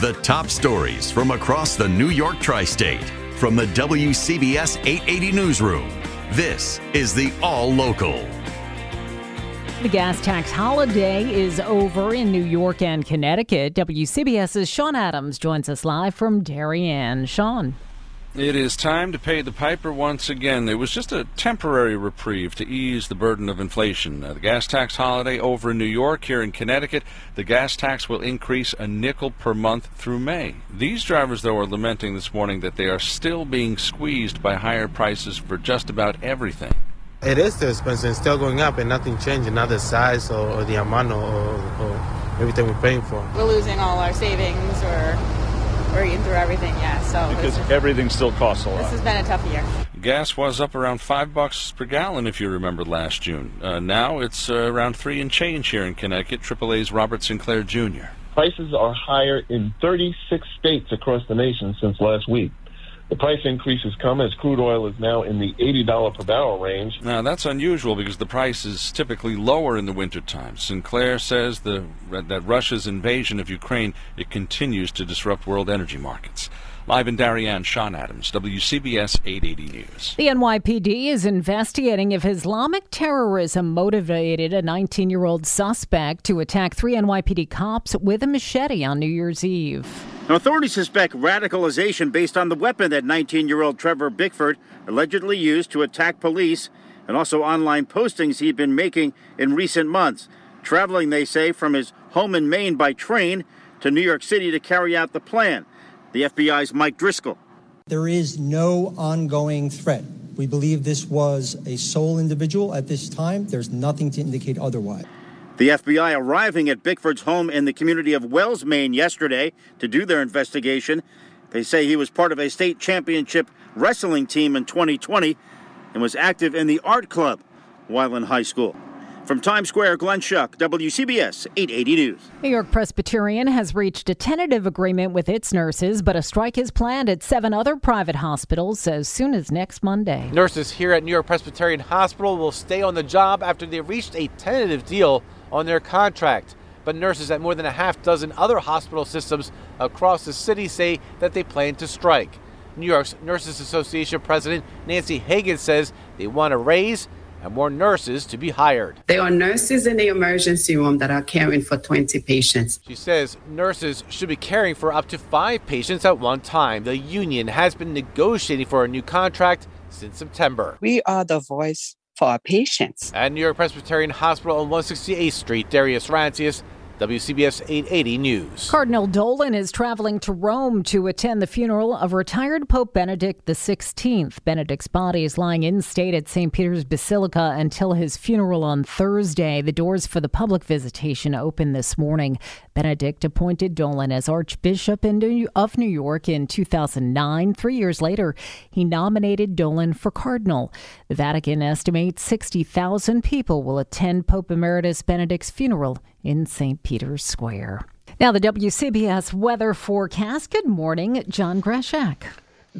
The top stories from across the New York tri state from the WCBS 880 Newsroom. This is the All Local. The gas tax holiday is over in New York and Connecticut. WCBS's Sean Adams joins us live from Darien. Sean. It is time to pay the piper once again. It was just a temporary reprieve to ease the burden of inflation. Uh, the gas tax holiday over in New York, here in Connecticut, the gas tax will increase a nickel per month through May. These drivers, though, are lamenting this morning that they are still being squeezed by higher prices for just about everything. It is still expensive, it's still going up, and nothing changing, not the size or, or the amount or, or everything we're paying for. We're losing all our savings or we're eating through everything, yeah. So because everything still costs a lot. This has been a tough year. Gas was up around five bucks per gallon, if you remember last June. Uh, now it's uh, around three and change here in Connecticut. AAA's Robert Sinclair Jr. Prices are higher in 36 states across the nation since last week. The price increases come as crude oil is now in the $80 per barrel range. Now, that's unusual because the price is typically lower in the wintertime. Sinclair says the, that Russia's invasion of Ukraine it continues to disrupt world energy markets. Live in Darien, Sean Adams, WCBS 880 News. The NYPD is investigating if Islamic terrorism motivated a 19 year old suspect to attack three NYPD cops with a machete on New Year's Eve. Authorities suspect radicalization based on the weapon that 19 year old Trevor Bickford allegedly used to attack police and also online postings he'd been making in recent months. Traveling, they say, from his home in Maine by train to New York City to carry out the plan. The FBI's Mike Driscoll. There is no ongoing threat. We believe this was a sole individual at this time. There's nothing to indicate otherwise. The FBI arriving at Bickford's home in the community of Wells, Maine yesterday to do their investigation. They say he was part of a state championship wrestling team in 2020 and was active in the art club while in high school. From Times Square, Glenn Schuck, WCBS 880 News. New York Presbyterian has reached a tentative agreement with its nurses, but a strike is planned at seven other private hospitals as soon as next Monday. Nurses here at New York Presbyterian Hospital will stay on the job after they reached a tentative deal on their contract. But nurses at more than a half dozen other hospital systems across the city say that they plan to strike. New York's Nurses Association President Nancy Hagans says they want a raise and more nurses to be hired. There are nurses in the emergency room that are caring for 20 patients. She says nurses should be caring for up to five patients at one time. The union has been negotiating for a new contract since September. We are the voice for our patients. At New York Presbyterian Hospital on 168th Street, Darius Rancius, WCBS 880 News. Cardinal Dolan is traveling to Rome to attend the funeral of retired Pope Benedict XVI. Benedict's body is lying in state at St. Peter's Basilica until his funeral on Thursday. The doors for the public visitation open this morning. Benedict appointed Dolan as Archbishop of New York in 2009. Three years later, he nominated Dolan for Cardinal. The Vatican estimates 60,000 people will attend Pope Emeritus Benedict's funeral in St. Peter's Square. Now, the WCBS weather forecast. Good morning, John Greshak.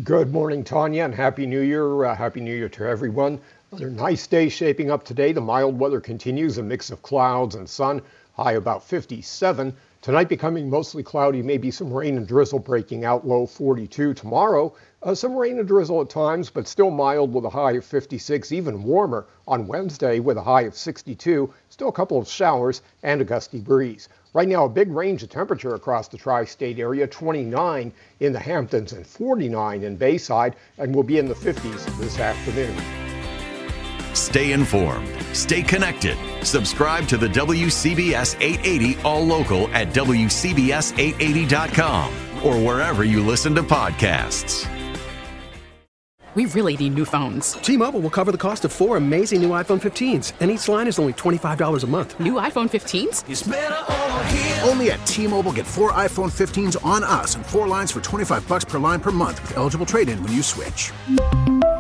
Good morning, Tanya, and Happy New Year. Uh, Happy New Year to everyone. Another nice day shaping up today. The mild weather continues, a mix of clouds and sun, high about 57. Tonight becoming mostly cloudy, maybe some rain and drizzle breaking out, low 42. Tomorrow, uh, some rain and drizzle at times, but still mild with a high of 56, even warmer on Wednesday with a high of 62. Still a couple of showers and a gusty breeze. Right now, a big range of temperature across the tri state area 29 in the Hamptons and 49 in Bayside, and will be in the 50s this afternoon. Stay informed, stay connected. Subscribe to the WCBS 880 All Local at WCBS880.com or wherever you listen to podcasts. We really need new phones. T-Mobile will cover the cost of four amazing new iPhone 15s, and each line is only $25 a month. New iPhone 15s? Only at T-Mobile get four iPhone 15s on us and four lines for 25 bucks per line per month with eligible trade-in when you switch.